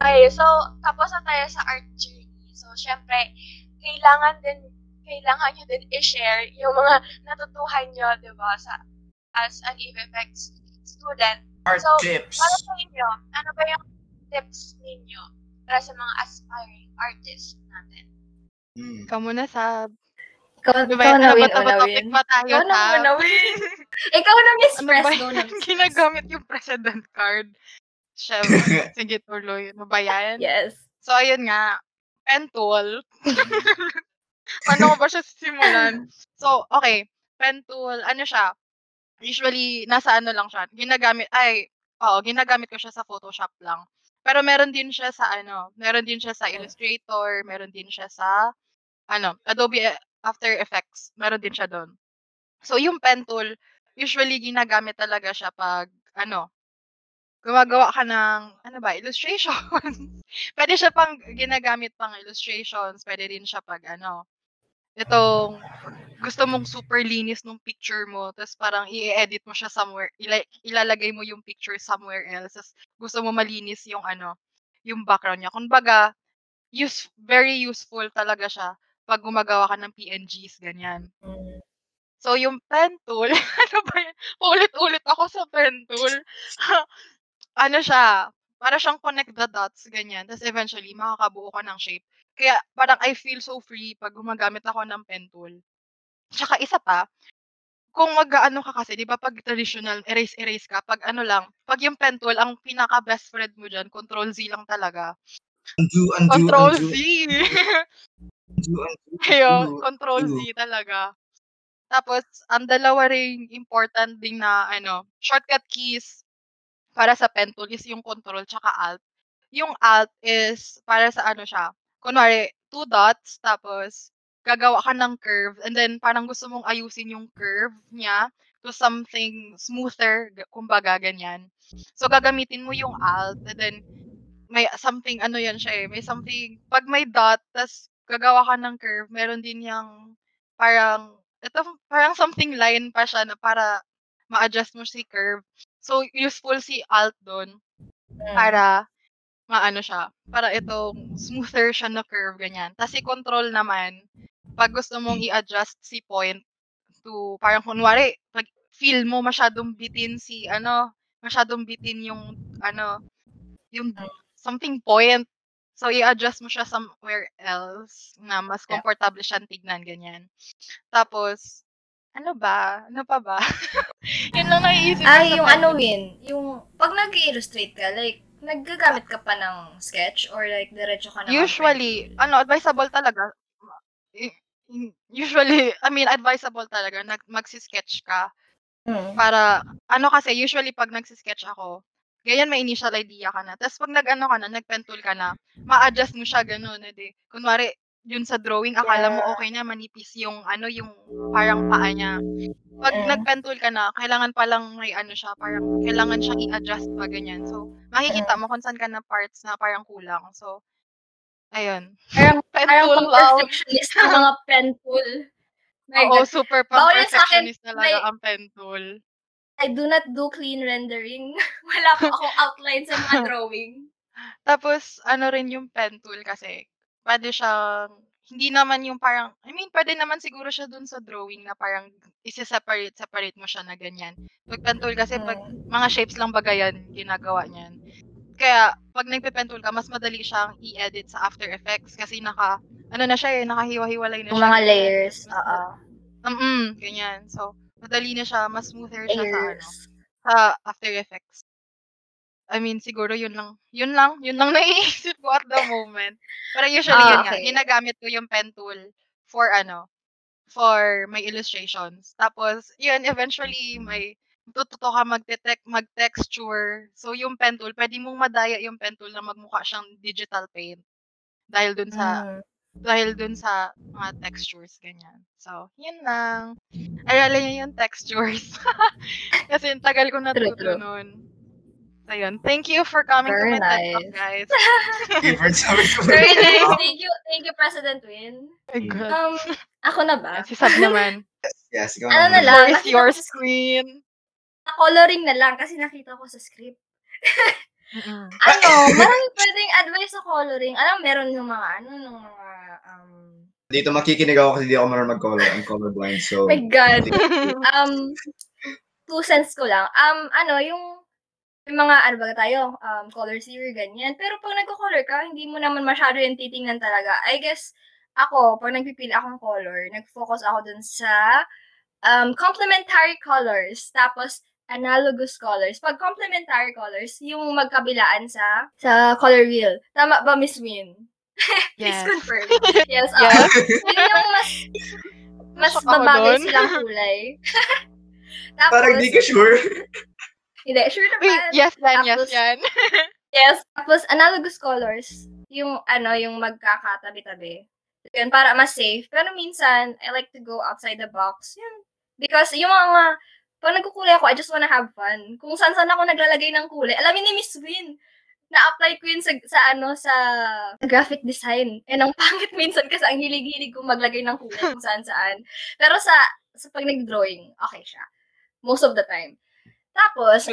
[SPEAKER 1] Okay, so, tapos na tayo sa art journey. So, syempre, kailangan din, kailangan nyo din i-share yung mga natutuhan nyo, di ba, sa, as an EVFX student.
[SPEAKER 2] Art
[SPEAKER 1] So,
[SPEAKER 2] tips.
[SPEAKER 1] Para sa inyo, ano ba yung tips ninyo para sa mga aspiring artists natin?
[SPEAKER 2] Mm.
[SPEAKER 3] Ikaw muna sa...
[SPEAKER 4] Ikaw,
[SPEAKER 3] Ano
[SPEAKER 4] ikaw
[SPEAKER 3] ba
[SPEAKER 4] na
[SPEAKER 3] Ano ba
[SPEAKER 4] win, win.
[SPEAKER 3] ba tayo
[SPEAKER 4] Ikaw na
[SPEAKER 3] sa...
[SPEAKER 4] muna win. Ikaw na Miss
[SPEAKER 3] Ano
[SPEAKER 4] Press.
[SPEAKER 3] ba
[SPEAKER 4] na
[SPEAKER 3] yan?
[SPEAKER 4] Miss Press.
[SPEAKER 3] Ginagamit yung president card. Siyempre. Sige, tuloy. Ano ba yan?
[SPEAKER 4] Yes.
[SPEAKER 3] So, ayun nga. Pen tool. Paano ko ba siya sisimulan? So, okay. Pen tool, ano siya? Usually, nasa ano lang siya. Ginagamit, ay, oo, ginagamit ko siya sa Photoshop lang. Pero meron din siya sa ano, meron din siya sa Illustrator, meron din siya sa, ano, Adobe After Effects. Meron din siya doon. So, yung pen tool, usually ginagamit talaga siya pag, ano, gumagawa ka ng, ano ba, illustrations. pwede siya pang ginagamit pang illustrations. Pwede din siya pag, ano, itong, gusto mong super linis nung picture mo, tapos parang i-edit mo siya somewhere, ila- ilalagay mo yung picture somewhere else, tapos gusto mo malinis yung, ano, yung background niya. Kumbaga, use, very useful talaga siya pag gumagawa ka ng PNGs, ganyan. So, yung pen tool, ano ba yan? Ulit-ulit ako sa pen tool. ano siya, para siyang connect the dots, ganyan. Tapos eventually, makakabuo ka ng shape. Kaya parang I feel so free pag gumagamit ako ng pen tool. Tsaka isa pa, kung mag-ano ka kasi, di ba pag traditional, erase-erase ka, pag ano lang, pag yung pen tool, ang pinaka-best friend mo dyan, control Z lang talaga.
[SPEAKER 2] Undo, undo,
[SPEAKER 3] Control
[SPEAKER 2] undo,
[SPEAKER 3] Z! Ayun, control Z talaga. Tapos, ang dalawa ring important ding na, ano, shortcut keys para sa pen tool is yung control tsaka alt. Yung alt is para sa ano siya, kunwari, two dots, tapos, gagawa ka ng curve, and then, parang gusto mong ayusin yung curve niya to something smoother, kumbaga, ganyan. So, gagamitin mo yung alt, and then, may something, ano yan siya eh, may something, pag may dot, tas gagawa ka ng curve, meron din yung, parang, ito, parang something line pa siya na para ma-adjust mo si curve. So, useful si alt doon
[SPEAKER 4] Mm.
[SPEAKER 3] para maano siya, para itong smoother siya na curve, ganyan. Tapos si control naman, pag gusto mong i-adjust si point to, parang kunwari, pag feel mo masyadong bitin si, ano, masyadong bitin yung, ano, yung something point. So, i-adjust mo siya somewhere else na mas comfortable siyang tignan, ganyan. Tapos, ano ba? Ano pa ba? Yun lang naiisip
[SPEAKER 4] Ay,
[SPEAKER 3] sa
[SPEAKER 4] yung ano. Win, yung, pag nag illustrate ka, like, naggagamit ka pa ng sketch or like diretso ka na
[SPEAKER 3] Usually, ano, advisable talaga. Usually, I mean, advisable talaga nag magsi-sketch ka
[SPEAKER 4] Hmm.
[SPEAKER 3] para ano kasi usually pag nagsi-sketch ako, ganyan may initial idea ka na. Tapos pag nag-ano ka na, nag-pen tool ka na, ma-adjust mo siya ganun, edi. Kunwari, yun sa drawing, akala mo
[SPEAKER 4] Yeah.
[SPEAKER 3] okay na, manipis yung ano, yung parang paa niya. Pag
[SPEAKER 4] Mm.
[SPEAKER 3] nag-pen tool ka na, kailangan pa lang may ano siya, parang kailangan siyang i-adjust pa ganyan. So, makikita mo kung saan ka na parts na parang kulang. So, ayun.
[SPEAKER 4] Parang, parang pang perfectionist ng mga pen tool. My
[SPEAKER 3] Oo,
[SPEAKER 4] God.
[SPEAKER 3] super
[SPEAKER 4] akin.
[SPEAKER 3] pang-perfectionist talaga
[SPEAKER 4] May-
[SPEAKER 3] ang pen tool.
[SPEAKER 4] I do not do clean rendering. Wala po akong outline sa mga drawing.
[SPEAKER 3] Tapos, ano rin yung pen tool kasi, pwede siyang, hindi naman yung parang, I mean, pwede naman siguro siya dun sa drawing na parang isi-separate, separate mo siya na ganyan. Pag pen tool kasi, pag mga shapes lang baga yan, ginagawa niyan. Kaya, pag nagpe-pen tool ka, mas madali siyang i-edit sa After Effects kasi naka, ano na siya eh, nakahiwa-hiwalay na siya.
[SPEAKER 4] mga layers. Oo.
[SPEAKER 3] Mm, ganyan. So, madali na siya, mas smoother siya sa ano, sa After Effects. I mean, siguro yun lang. Yun lang. Yun lang naiisip ko at the moment. Pero usually
[SPEAKER 4] Ah,
[SPEAKER 3] yun nga.
[SPEAKER 4] okay.
[SPEAKER 3] Ginagamit ko yung pen tool for ano, for my illustrations. Tapos, yun, eventually, may tututo ka magte-tech, mag-texture. So, yung pen tool, pwede mong madaya yung pen tool na magmukha siyang digital paint. Dahil dun sa
[SPEAKER 4] Mm.
[SPEAKER 3] Dahil dun sa mga textures, ganyan. So, yun lang. Arala niyo yung textures. Kasi ang tagal ko natuto nun. So, yun. Thank you for coming
[SPEAKER 4] Very
[SPEAKER 3] to my TED Talk,
[SPEAKER 4] nice.
[SPEAKER 3] guys.
[SPEAKER 4] Very nice. Thank you, thank you, President Win.
[SPEAKER 3] My God.
[SPEAKER 4] Um, ako na ba?
[SPEAKER 3] Si Sab naman.
[SPEAKER 2] Yes, ikaw
[SPEAKER 4] Ano
[SPEAKER 2] naman.
[SPEAKER 4] na lang,
[SPEAKER 3] Where is your screen?
[SPEAKER 4] Coloring na lang kasi nakita ko sa script.
[SPEAKER 3] Mm-mm.
[SPEAKER 4] Ano, marami pwedeng advice sa coloring. Alam, meron yung mga, ano, ng mga, um,
[SPEAKER 2] Dito makikinig ako kasi di ako marunong mag-color. I'm colorblind. So,
[SPEAKER 4] my God. um, two cents ko lang. Um, ano, yung, yung mga, ano ba tayo, um, color theory, ganyan. Pero pag nagko-color ka, hindi mo naman masyado yung titingnan talaga. I guess, ako, pag nagpipili akong color, nag-focus ako dun sa um, complementary colors. Tapos, analogous colors. Pag complementary colors, yung magkabilaan sa sa color wheel. Tama ba, Miss Win? Please
[SPEAKER 3] Yes.
[SPEAKER 4] confirm. Yes.
[SPEAKER 3] Yes.
[SPEAKER 4] Yun yung mas mas babagay silang kulay. Tapos,
[SPEAKER 2] parang di ka sure.
[SPEAKER 4] hindi, sure
[SPEAKER 3] Wait,
[SPEAKER 4] naman.
[SPEAKER 3] yes yan, yes yan.
[SPEAKER 4] Yes. Tapos, analogous colors, yung, ano, yung magkakatabi-tabi. Yun, para mas safe. Pero minsan, I like to go outside the box. Yun. Because, yung mga, pag nagkukulay ako, I just wanna have fun. Kung saan-saan ako naglalagay ng kulay. Alam niyo ni Miss Win, na-apply ko yun sa, sa ano, sa graphic design. And ang pangit minsan kasi ang hilig-hilig kong maglagay ng kulay kung saan-saan. Pero sa, sa pag nag-drawing, okay siya. Most of the time. Tapos,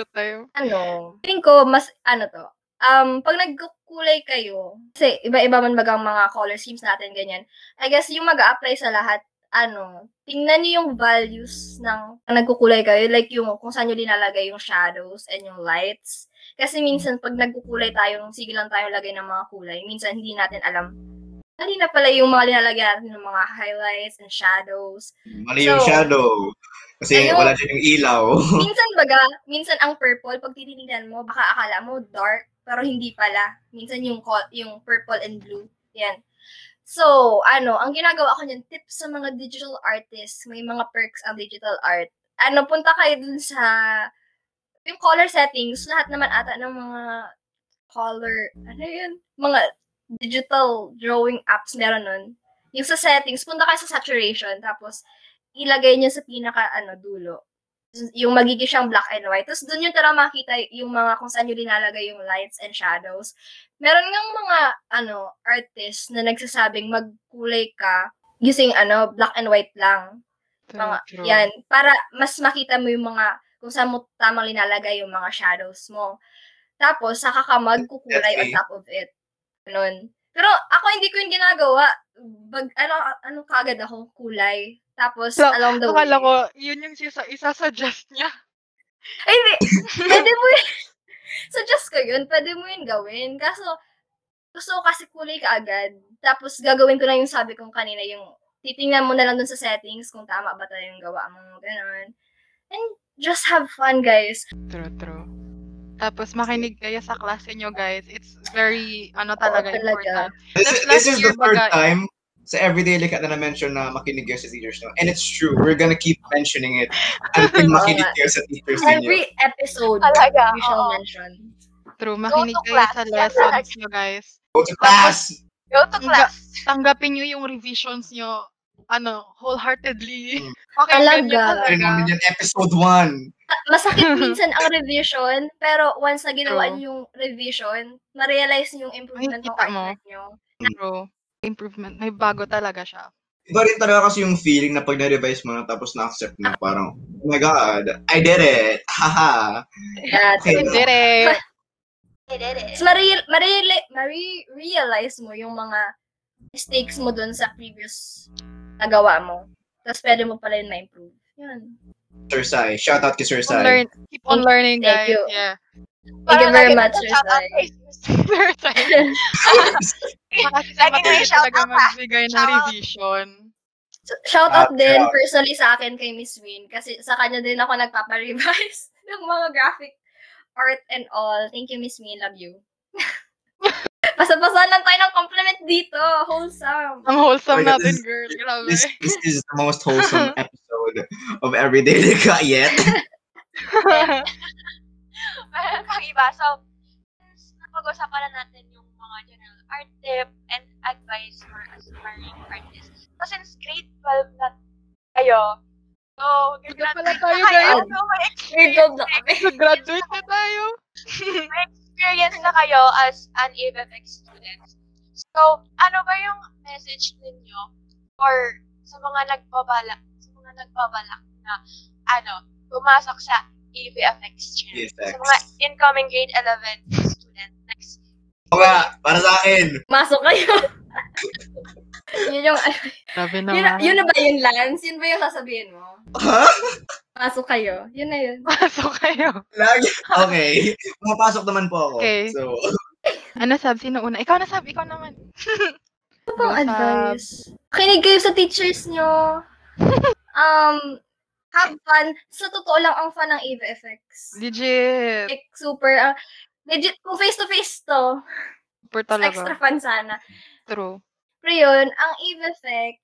[SPEAKER 4] ano, feeling ko mas, ano to, um, pag nagkukulay kayo, kasi iba-iba man bagang mga color schemes natin, ganyan, I guess yung mag apply sa lahat, ano, tingnan niyo yung values ng nagkukulay kayo, like yung kung saan nyo linalagay yung shadows and yung lights. Kasi minsan, pag nagkukulay tayo, sige lang tayo lagay ng mga kulay, minsan hindi natin alam, mali na pala yung mga linalagay natin ng mga highlights and shadows.
[SPEAKER 2] Mali yung
[SPEAKER 4] So,
[SPEAKER 2] shadow. Kasi
[SPEAKER 4] ayun.
[SPEAKER 2] wala dyan yung ilaw.
[SPEAKER 4] minsan baga, minsan ang purple, pag titingnan mo, baka akala mo dark, pero hindi pala. Minsan yung yung purple and blue. Yan. So, ano, ang ginagawa ko niyan, tips sa mga digital artists, may mga perks ang digital art. Ano, punta kayo dun sa yung color settings, lahat naman ata ng mga color, ano yun, mga digital drawing apps meron nun. Yung sa settings, punta kayo sa saturation, tapos ilagay niyo sa pinaka, ano, dulo yung magiging siyang black and white. Tapos doon yung tara makita yung mga kung saan yung linalagay yung lights and shadows. Meron ngang mga ano artists na nagsasabing magkulay ka using ano black and white lang. Mga,
[SPEAKER 3] True.
[SPEAKER 4] yan. Para mas makita mo yung mga kung saan mo tamang linalagay yung mga shadows mo. Tapos, saka ka magkukulay on top of it. Ganun. Pero ako hindi ko yung ginagawa. Bag, ano, ano kagad ako, kulay. Tapos,
[SPEAKER 3] So,
[SPEAKER 4] along the way.
[SPEAKER 3] Akala ko, yun yung isa, isa-suggest niya.
[SPEAKER 4] Ay, hindi. Pwede mo yun. Suggest ko yun. Pwede mo yun gawin. Kaso, gusto ko kasi kulay ka agad. Tapos, gagawin ko na yung sabi kong kanina, yung titingnan mo na lang dun sa settings kung tama ba talaga yung gawa mo. Ganun. And just have fun, guys.
[SPEAKER 3] True, true. Tapos makinig kayo sa klase nyo, guys. It's very, ano talaga,
[SPEAKER 4] talaga.
[SPEAKER 3] important.
[SPEAKER 2] This, is- this is the third
[SPEAKER 3] baga-
[SPEAKER 2] time sa Everyday Likat na na-mention na makinig kayo sa teachers nyo. And it's true. We're gonna keep mentioning it until makinig kayo sa teachers ninyo.
[SPEAKER 4] Every episode,
[SPEAKER 1] Talaga,
[SPEAKER 4] we shall
[SPEAKER 1] oo.
[SPEAKER 4] mention.
[SPEAKER 3] True, makinig kayo
[SPEAKER 1] class.
[SPEAKER 3] sa lessons
[SPEAKER 1] talaga.
[SPEAKER 3] nyo, guys.
[SPEAKER 2] Go to class!
[SPEAKER 1] Go to class.
[SPEAKER 3] Tanggapin nyo yung revisions nyo, ano, wholeheartedly. Pakinggan nyo
[SPEAKER 4] Talaga.
[SPEAKER 2] Ano namin
[SPEAKER 3] talaga.
[SPEAKER 2] yan, episode 1.
[SPEAKER 4] Masakit minsan ang revision, pero once na ginawa
[SPEAKER 3] True.
[SPEAKER 4] niyo yung revision, ma-realize niyo yung improvement ng
[SPEAKER 3] kita mo.
[SPEAKER 4] artwork niyo.
[SPEAKER 3] True. Improvement. May bago talaga siya.
[SPEAKER 2] Iba rin talaga kasi yung feeling na pag na-revise mo na tapos na-accept mo, parang, oh my God, I did it! Haha!
[SPEAKER 4] Yeah,
[SPEAKER 2] Okay.
[SPEAKER 3] We did it!
[SPEAKER 4] Tapos ma-real, ma-real, ma-realize mo yung mga mistakes mo dun sa previous nagawa mo. Tapos pwede mo pala yun ma-improve. Yun.
[SPEAKER 2] Sir Sai. Shout out kay Sir
[SPEAKER 3] Keep on,
[SPEAKER 2] Sai.
[SPEAKER 3] learn, keep on learning,
[SPEAKER 4] Thank
[SPEAKER 3] guys.
[SPEAKER 4] you.
[SPEAKER 3] Yeah.
[SPEAKER 4] Thank you very much, Sir
[SPEAKER 1] shout out
[SPEAKER 4] Sai.
[SPEAKER 3] talaga magbigay ng revision.
[SPEAKER 4] Shout din personally sa akin kay Miss Win kasi sa kanya din ako nagpapa-revise ng mga graphic art and all. Thank you, Miss Win. Love you. Pasapasan lang tayo ng compliment dito. Wholesome.
[SPEAKER 3] Ang wholesome
[SPEAKER 2] Oh
[SPEAKER 3] natin,
[SPEAKER 2] this-
[SPEAKER 3] girl. Grabe.
[SPEAKER 2] This, this is the most wholesome episode of Everyday Likat yet.
[SPEAKER 1] Pang iba. So, since napag-usapan na natin yung mga general art tip and advice for aspiring artists. So, since grade 12 na kayo, so,
[SPEAKER 3] Grade
[SPEAKER 1] gagrad-
[SPEAKER 3] pala tayo, guys.
[SPEAKER 1] so, may
[SPEAKER 4] Grade
[SPEAKER 1] experience
[SPEAKER 4] 12 na kami.
[SPEAKER 3] Graduate na tayo.
[SPEAKER 1] may experience na kayo as an AFFX student. So, ano ba yung message ninyo or sa mga nagbabalak, sa mga nagbabalak na, ano, pumasok sa AVFX stream?
[SPEAKER 2] AVFX.
[SPEAKER 1] Sa mga incoming grade 11 student next
[SPEAKER 2] Oo nga, para sa akin.
[SPEAKER 4] Masok kayo. yun yung, yun,
[SPEAKER 3] naman.
[SPEAKER 4] yun na ba yung Lance? Yun ba yung sasabihin mo?
[SPEAKER 2] Ha?
[SPEAKER 4] Masok kayo. Yun na yun.
[SPEAKER 3] Pasok kayo.
[SPEAKER 2] Lagi. Okay. Pumapasok naman po ako.
[SPEAKER 3] Okay.
[SPEAKER 2] So,
[SPEAKER 3] Ano sabi? Sino una? Ikaw na sabi. Ikaw naman.
[SPEAKER 4] Ano bang advice? Kinig kayo sa teachers nyo. Um, have fun. Sa totoo lang, ang fun ng AVFX.
[SPEAKER 3] Legit.
[SPEAKER 4] Like, super, ah, legit, kung face-to-face to,
[SPEAKER 3] Super
[SPEAKER 4] extra
[SPEAKER 3] talaga.
[SPEAKER 4] fun sana.
[SPEAKER 3] True.
[SPEAKER 4] Pero yun, ang AVFX,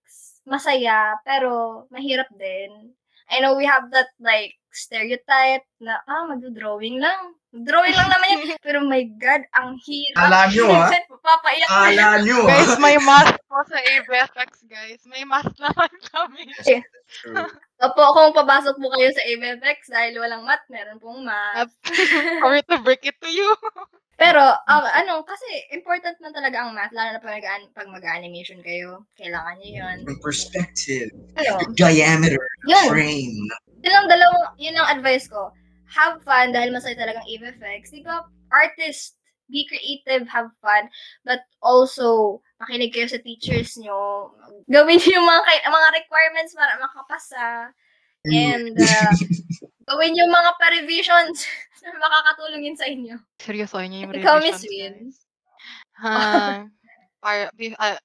[SPEAKER 4] masaya, pero mahirap din. I know we have that, like, stereotype na, ah, mag-drawing lang. Drawing lang naman yan. Pero my God, ang hirap.
[SPEAKER 2] Kala nyo, ah.
[SPEAKER 4] Papaiyak na
[SPEAKER 2] kala nyo,
[SPEAKER 3] Guys,
[SPEAKER 2] ah.
[SPEAKER 3] may mask po sa ABFX, guys. May mask naman kami.
[SPEAKER 2] True.
[SPEAKER 4] Opo, kung papasok po kayo sa AVFX dahil walang math, meron pong math.
[SPEAKER 3] Sorry to break it to you.
[SPEAKER 4] Pero, ah, ano, kasi important man talaga ang math, lalo na pag, pag mag-animation kayo. Kailangan nyo yun.
[SPEAKER 2] Perspective,
[SPEAKER 4] Ayun.
[SPEAKER 2] diameter,
[SPEAKER 4] Yun.
[SPEAKER 2] frame.
[SPEAKER 4] Yun ang dalawang, yun ang advice ko. Have fun dahil masaya talagang AVFX. Di ba, artist, be creative, have fun, but also, makinig kayo sa teachers nyo. Gawin nyo yung mga, kay- mga requirements para makapasa. And, uh, gawin yung mga pa-revisions na makakatulong yun sa inyo.
[SPEAKER 3] Seryoso, yun yung
[SPEAKER 4] Ikaw,
[SPEAKER 3] revisions,
[SPEAKER 4] Miss Win.
[SPEAKER 3] ah,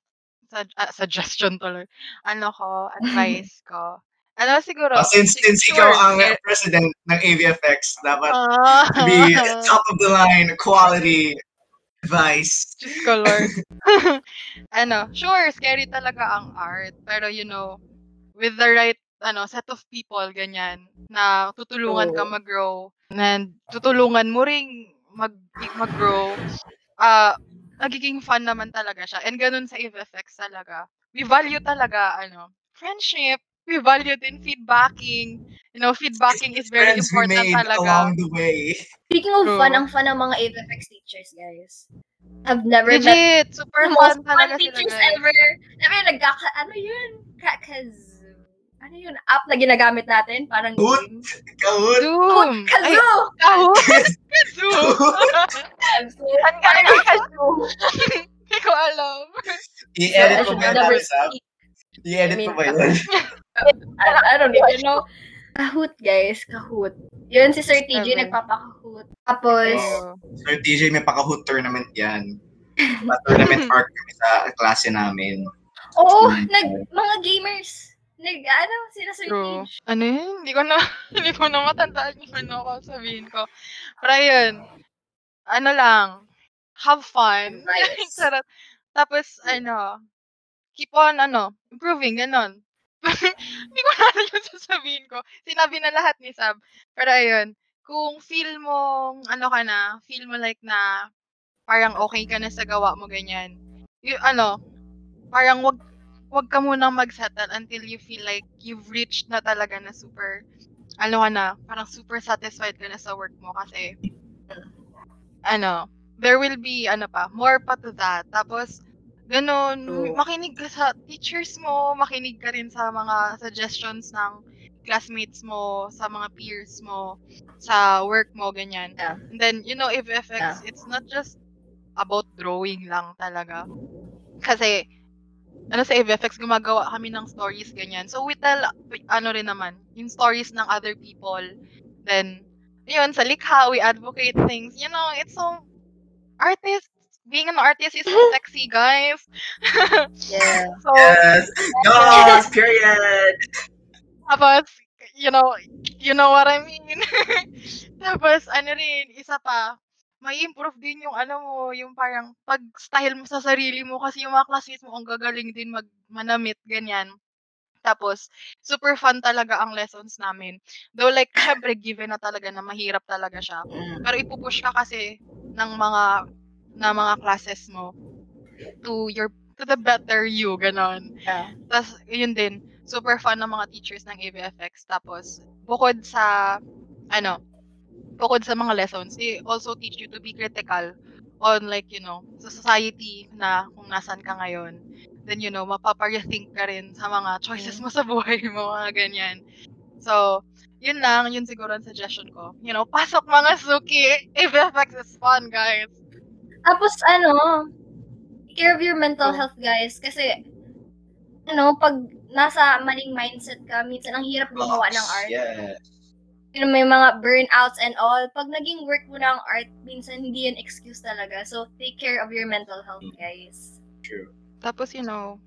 [SPEAKER 3] sug- ah, suggestion tuloy. Ano ko, advice ko. Ano siguro?
[SPEAKER 2] Ah, since since
[SPEAKER 3] sure,
[SPEAKER 2] ikaw ang president ng AVFX, dapat
[SPEAKER 3] ah,
[SPEAKER 2] be top of the line, quality advice.
[SPEAKER 3] Diyos ko, Lord. ano, sure, scary talaga ang art. Pero, you know, with the right ano, set of people, ganyan, na tutulungan ka
[SPEAKER 4] Oo.
[SPEAKER 3] mag-grow, and tutulungan mo ring mag, mag-grow, ah, nagiging fun naman talaga siya. And ganun sa FFX talaga. We value talaga, ano, friendship. We value din feedbacking. You know, feedbacking is very
[SPEAKER 2] Friends we
[SPEAKER 3] important
[SPEAKER 2] made
[SPEAKER 3] talaga.
[SPEAKER 2] along the way.
[SPEAKER 4] Speaking of
[SPEAKER 3] True.
[SPEAKER 4] fun, ang fun ng mga AVFX teachers, guys. I've never met
[SPEAKER 3] Legit! Super
[SPEAKER 4] the most
[SPEAKER 3] fun
[SPEAKER 4] fun teachers
[SPEAKER 3] guys.
[SPEAKER 4] ever. Sabi, nagkaka, ano yun? Ka- kazoo. Ano yun? App na ginagamit natin? Parang
[SPEAKER 2] Hoot.
[SPEAKER 4] game.
[SPEAKER 2] Kahut.
[SPEAKER 3] Zoom!
[SPEAKER 4] Kazoo!
[SPEAKER 3] kahut! Zoom!
[SPEAKER 1] Saan ka na kazoo?
[SPEAKER 3] Hindi ko alam.
[SPEAKER 2] I-edit
[SPEAKER 4] I
[SPEAKER 2] ko ba yun,
[SPEAKER 4] never
[SPEAKER 2] Larissa? I-edit
[SPEAKER 4] I
[SPEAKER 2] ko ba yun?
[SPEAKER 4] I, I don't even know. Kahoot, guys. Kahoot. Yun, si Sir TJ
[SPEAKER 3] Seven.
[SPEAKER 4] nagpapakahoot. Tapos,
[SPEAKER 3] Oo.
[SPEAKER 2] Sir TJ, may pakahoot tournament yan. Pa-tournament arc kami sa klase namin.
[SPEAKER 4] oo,
[SPEAKER 2] Mm.
[SPEAKER 4] nag, mga gamers. Nag, ano, sila Sir
[SPEAKER 3] True.
[SPEAKER 4] TJ.
[SPEAKER 3] Ano yun? Hindi ko na, hindi ko na matandaan yung ano ko sabihin ko. Pero yun, ano lang, have fun.
[SPEAKER 4] Nice.
[SPEAKER 3] Tapos, ano, keep on, ano, improving, ganon. Hindi ko alam yung sasabihin ko. Sinabi na lahat ni Sab. Pero ayun, kung feel mo, ano ka na, feel mo like na, parang okay ka na sa gawa mo, ganyan. Y- ano, parang wag, wag ka munang mag-settle until you feel like you've reached na talaga na super, ano ka na, parang super satisfied ka na sa work mo kasi, ano, there will be, ano pa, more pa to that. Tapos, ganun,
[SPEAKER 4] True.
[SPEAKER 3] makinig ka sa teachers mo, makinig ka rin sa mga suggestions ng classmates mo, sa mga peers mo, sa work mo, ganyan.
[SPEAKER 4] Yeah.
[SPEAKER 3] And then, you know, if FX, it's not just about drawing lang talaga. Kasi, ano sa FX, gumagawa kami ng stories, ganyan. So, we tell, ano rin naman, yung stories ng other people. Then, yun, sa likha, we advocate things. You know, it's so, artist, being an artist is so sexy, guys.
[SPEAKER 4] Yeah.
[SPEAKER 3] So,
[SPEAKER 2] Yes. Yes, period.
[SPEAKER 3] Tapos, you know, you know what I mean? Tapos, ano rin, isa pa, may improve din yung ano mo, yung parang pag-style mo sa sarili mo kasi yung mga classmates mo ang gagaling din mag manamit, ganyan. Tapos, super fun talaga ang lessons namin. Though like, syempre, given na talaga na mahirap talaga siya.
[SPEAKER 4] Mm.
[SPEAKER 3] Pero ipupush ka kasi ng mga na mga classes mo to your to the better you, ganon.
[SPEAKER 4] Yeah.
[SPEAKER 3] Tapos, yun din, super fun ng mga teachers ng ABFX. Tapos, bukod sa, ano, bukod sa mga lessons, they also teach you to be critical on like, you know, sa society na kung nasan ka ngayon. Then, you know, mapapa-rethink ka rin sa mga choices mo sa buhay mo, mga ganyan. So, yun lang, yun siguro ang suggestion ko. You know, pasok mga suki. ABFX is fun, guys.
[SPEAKER 4] Tapos ano, take care of your mental health, guys. Kasi, ano, pag nasa maling mindset ka, minsan ang hirap gumawa ng art.
[SPEAKER 2] Yes.
[SPEAKER 4] You know, may mga burnouts and all. Pag naging work mo na ang art, minsan hindi yan excuse talaga. So, take care of your mental health, guys.
[SPEAKER 2] True.
[SPEAKER 3] Tapos, you know,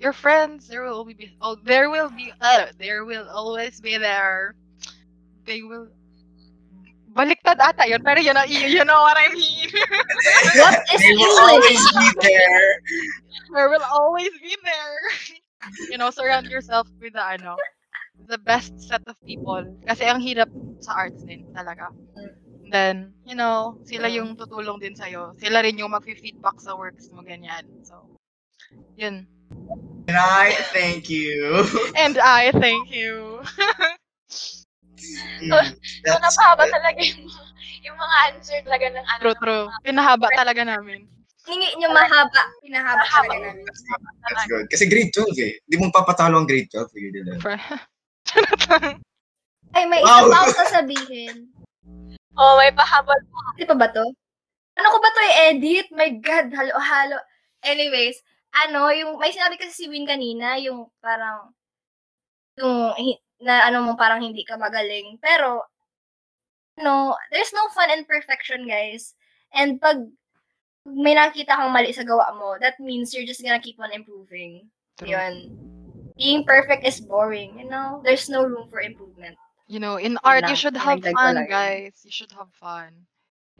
[SPEAKER 3] your friends, there will always be, oh, there will be, uh, there will always be there. They will, baliktad ata yun, pero you know, you, know what I mean.
[SPEAKER 4] What is
[SPEAKER 2] They will always be there.
[SPEAKER 3] there will always be there. you know, surround yourself with the, ano, the best set of people. Kasi ang hirap sa arts din, talaga. Then, you know, sila yung tutulong din sa'yo. Sila rin yung mag-feedback sa works mo, ganyan. So, yun.
[SPEAKER 2] And I thank you.
[SPEAKER 3] And I thank you.
[SPEAKER 2] Mm,
[SPEAKER 1] So, napahaba
[SPEAKER 2] it.
[SPEAKER 1] talaga yung, mga- yung mga answer talaga ng ano.
[SPEAKER 3] True, true.
[SPEAKER 1] mga-
[SPEAKER 3] Pinahaba talaga namin.
[SPEAKER 4] Hingi nyo mahaba. Pinahaba talaga namin.
[SPEAKER 2] That's good. That's good. Kasi grade 12 eh. Di mo papatalo ang grade 12 eh. Di ba?
[SPEAKER 4] Ay, may
[SPEAKER 2] Wow.
[SPEAKER 4] isa pa ako sasabihin.
[SPEAKER 1] Oh, may pahabol.
[SPEAKER 4] Di pa ba to? Ano ko ba to i-edit? My God, halo-halo. Anyways, ano, yung, may sinabi kasi si Win kanina, yung parang, yung, hi- na ano mo, parang hindi ka magaling. Pero, no, there's no fun in perfection, guys. And pag may nakita kang mali sa gawa mo, that means you're just gonna keep on improving.
[SPEAKER 3] True.
[SPEAKER 4] Yun. Being perfect is boring, you know? There's no room for improvement.
[SPEAKER 3] You know, in art, you should have fun, guys. You should have fun.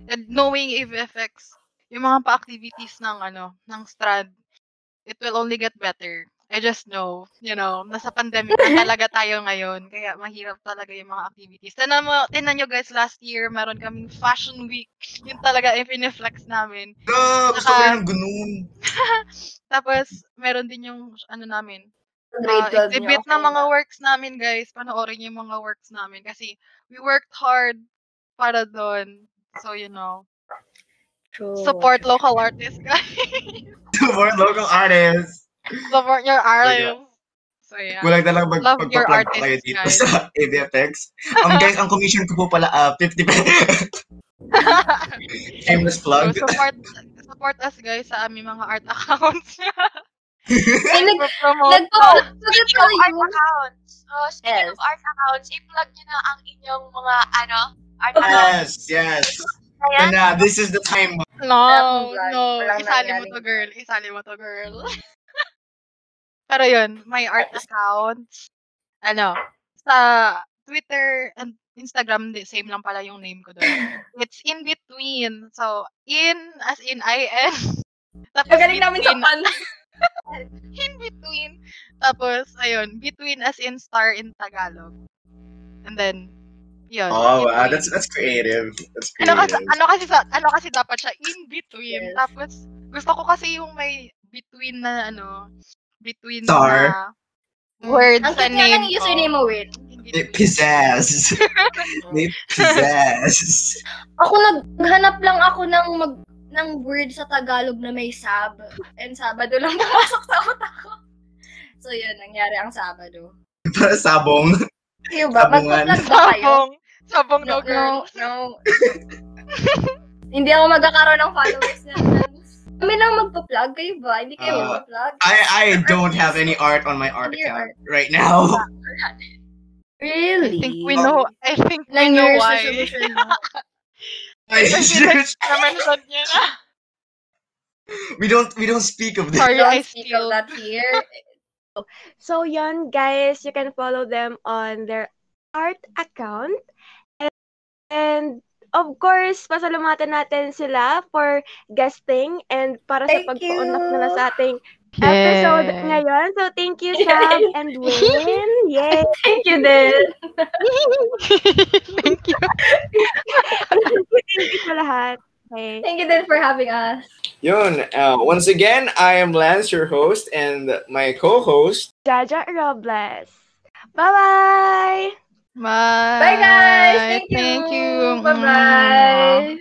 [SPEAKER 3] And knowing if FX, yung mga pa-activities ng, ano, ng strad, it will only get better. I just know, you know, nasa pandemic na talaga tayo ngayon, kaya mahirap talaga yung mga activities. Tinan mo, tinan nyo guys, last year, meron kaming fashion week. Yun talaga, yung piniflex namin.
[SPEAKER 2] Ah, gusto ko
[SPEAKER 3] Saka-
[SPEAKER 2] rin ng ganun.
[SPEAKER 3] Tapos, meron din yung, ano namin, uh,
[SPEAKER 4] 12 nyo,
[SPEAKER 3] exhibit
[SPEAKER 4] okay
[SPEAKER 3] ng mga works namin, guys. Panoorin yung mga works namin kasi we worked hard para doon. So, you know,
[SPEAKER 4] True.
[SPEAKER 3] support local artists, guys.
[SPEAKER 2] More local artists.
[SPEAKER 3] Support your artists. So, yeah.
[SPEAKER 2] Kulang na lang mag magpa-plug pa kayo
[SPEAKER 3] artists,
[SPEAKER 2] dito
[SPEAKER 3] guys.
[SPEAKER 2] sa ABFX. Um, guys, ang commission ko po pala uh, 50 pesos. Shameless
[SPEAKER 3] so,
[SPEAKER 2] plug.
[SPEAKER 3] support support us, guys, sa aming mga art accounts.
[SPEAKER 4] Ay, nag,
[SPEAKER 3] promote
[SPEAKER 4] nagpo-sugat
[SPEAKER 1] Speaking of art
[SPEAKER 4] tayo.
[SPEAKER 1] accounts, oh, speaking
[SPEAKER 4] Yes.
[SPEAKER 1] of art accounts, i-plug nyo na ang inyong mga, ano, art accounts.
[SPEAKER 2] Yes, yes.
[SPEAKER 1] Ayan.
[SPEAKER 2] And uh, this is the time.
[SPEAKER 3] No,
[SPEAKER 4] vlog.
[SPEAKER 3] no. Isali mo to, girl. Isali mo to, girl. Pero yun, may art accounts. Ano, sa Twitter and Instagram, same lang pala yung name ko doon. It's in between. So, in as in I-N. Tapos
[SPEAKER 4] Magaling namin sa pan.
[SPEAKER 3] in between. Tapos, ayun, between as in star in Tagalog. And then, yun.
[SPEAKER 2] Oh, wow.
[SPEAKER 3] between.
[SPEAKER 2] That's that's creative. That's
[SPEAKER 3] ano kasi,
[SPEAKER 2] creative.
[SPEAKER 3] ano kasi, sa- ano kasi dapat siya in between.
[SPEAKER 4] Yes.
[SPEAKER 3] Tapos, gusto ko kasi yung may between na, ano, between
[SPEAKER 2] Star.
[SPEAKER 3] na words
[SPEAKER 4] Ang
[SPEAKER 3] sa
[SPEAKER 4] cute nga
[SPEAKER 3] name
[SPEAKER 4] ng username mo, Win.
[SPEAKER 3] In
[SPEAKER 2] May pizzazz. May pizzazz.
[SPEAKER 4] Ako naghanap lang ako ng mag ng word sa Tagalog na may sab. And Sabado lang pumasok sa utak ko. So yun, nangyari ang Sabado.
[SPEAKER 2] Para sabong.
[SPEAKER 4] Kayo ba?
[SPEAKER 2] Sabungan.
[SPEAKER 4] Magpa-plug ba kayo?
[SPEAKER 3] Sabong. Sabong
[SPEAKER 4] No,
[SPEAKER 3] no,
[SPEAKER 4] no,
[SPEAKER 3] girl.
[SPEAKER 4] no. Hindi ako magkakaroon ng followers na Kami lang magpa-plug. Kayo ba? Hindi kayo
[SPEAKER 2] Uh,
[SPEAKER 4] magpa-plug?
[SPEAKER 2] I I don't have any art on my art
[SPEAKER 4] On your
[SPEAKER 2] account right now.
[SPEAKER 4] Really?
[SPEAKER 3] I think we know, I think we
[SPEAKER 4] Nine
[SPEAKER 3] know
[SPEAKER 4] years
[SPEAKER 3] why.
[SPEAKER 4] resolution mo.
[SPEAKER 2] I just-
[SPEAKER 3] Na-mention niya na.
[SPEAKER 2] we don't we don't speak of this.
[SPEAKER 3] Sorry, I
[SPEAKER 4] speak of
[SPEAKER 3] steal.
[SPEAKER 4] that here.
[SPEAKER 1] So yun, guys, you can follow them on their art account. And, and of course, pasalamatan natin sila for guesting and para sa
[SPEAKER 4] Thank
[SPEAKER 1] pagpa-unlock
[SPEAKER 4] you.
[SPEAKER 1] nila sa ating episode
[SPEAKER 3] Yay.
[SPEAKER 1] ngayon. So thank you, Sam and Wayne. Yay!
[SPEAKER 4] Thank you din.
[SPEAKER 3] Thank you.
[SPEAKER 1] thank you sa lahat. Okay.
[SPEAKER 4] Thank you din for having us.
[SPEAKER 2] Yun. Uh, once again, I am Lance, your host, and my co-host.
[SPEAKER 1] Jaja Robles. Bye-bye!
[SPEAKER 3] Bye.
[SPEAKER 4] Bye guys. Thank you.
[SPEAKER 3] Thank you.
[SPEAKER 4] Bye-bye.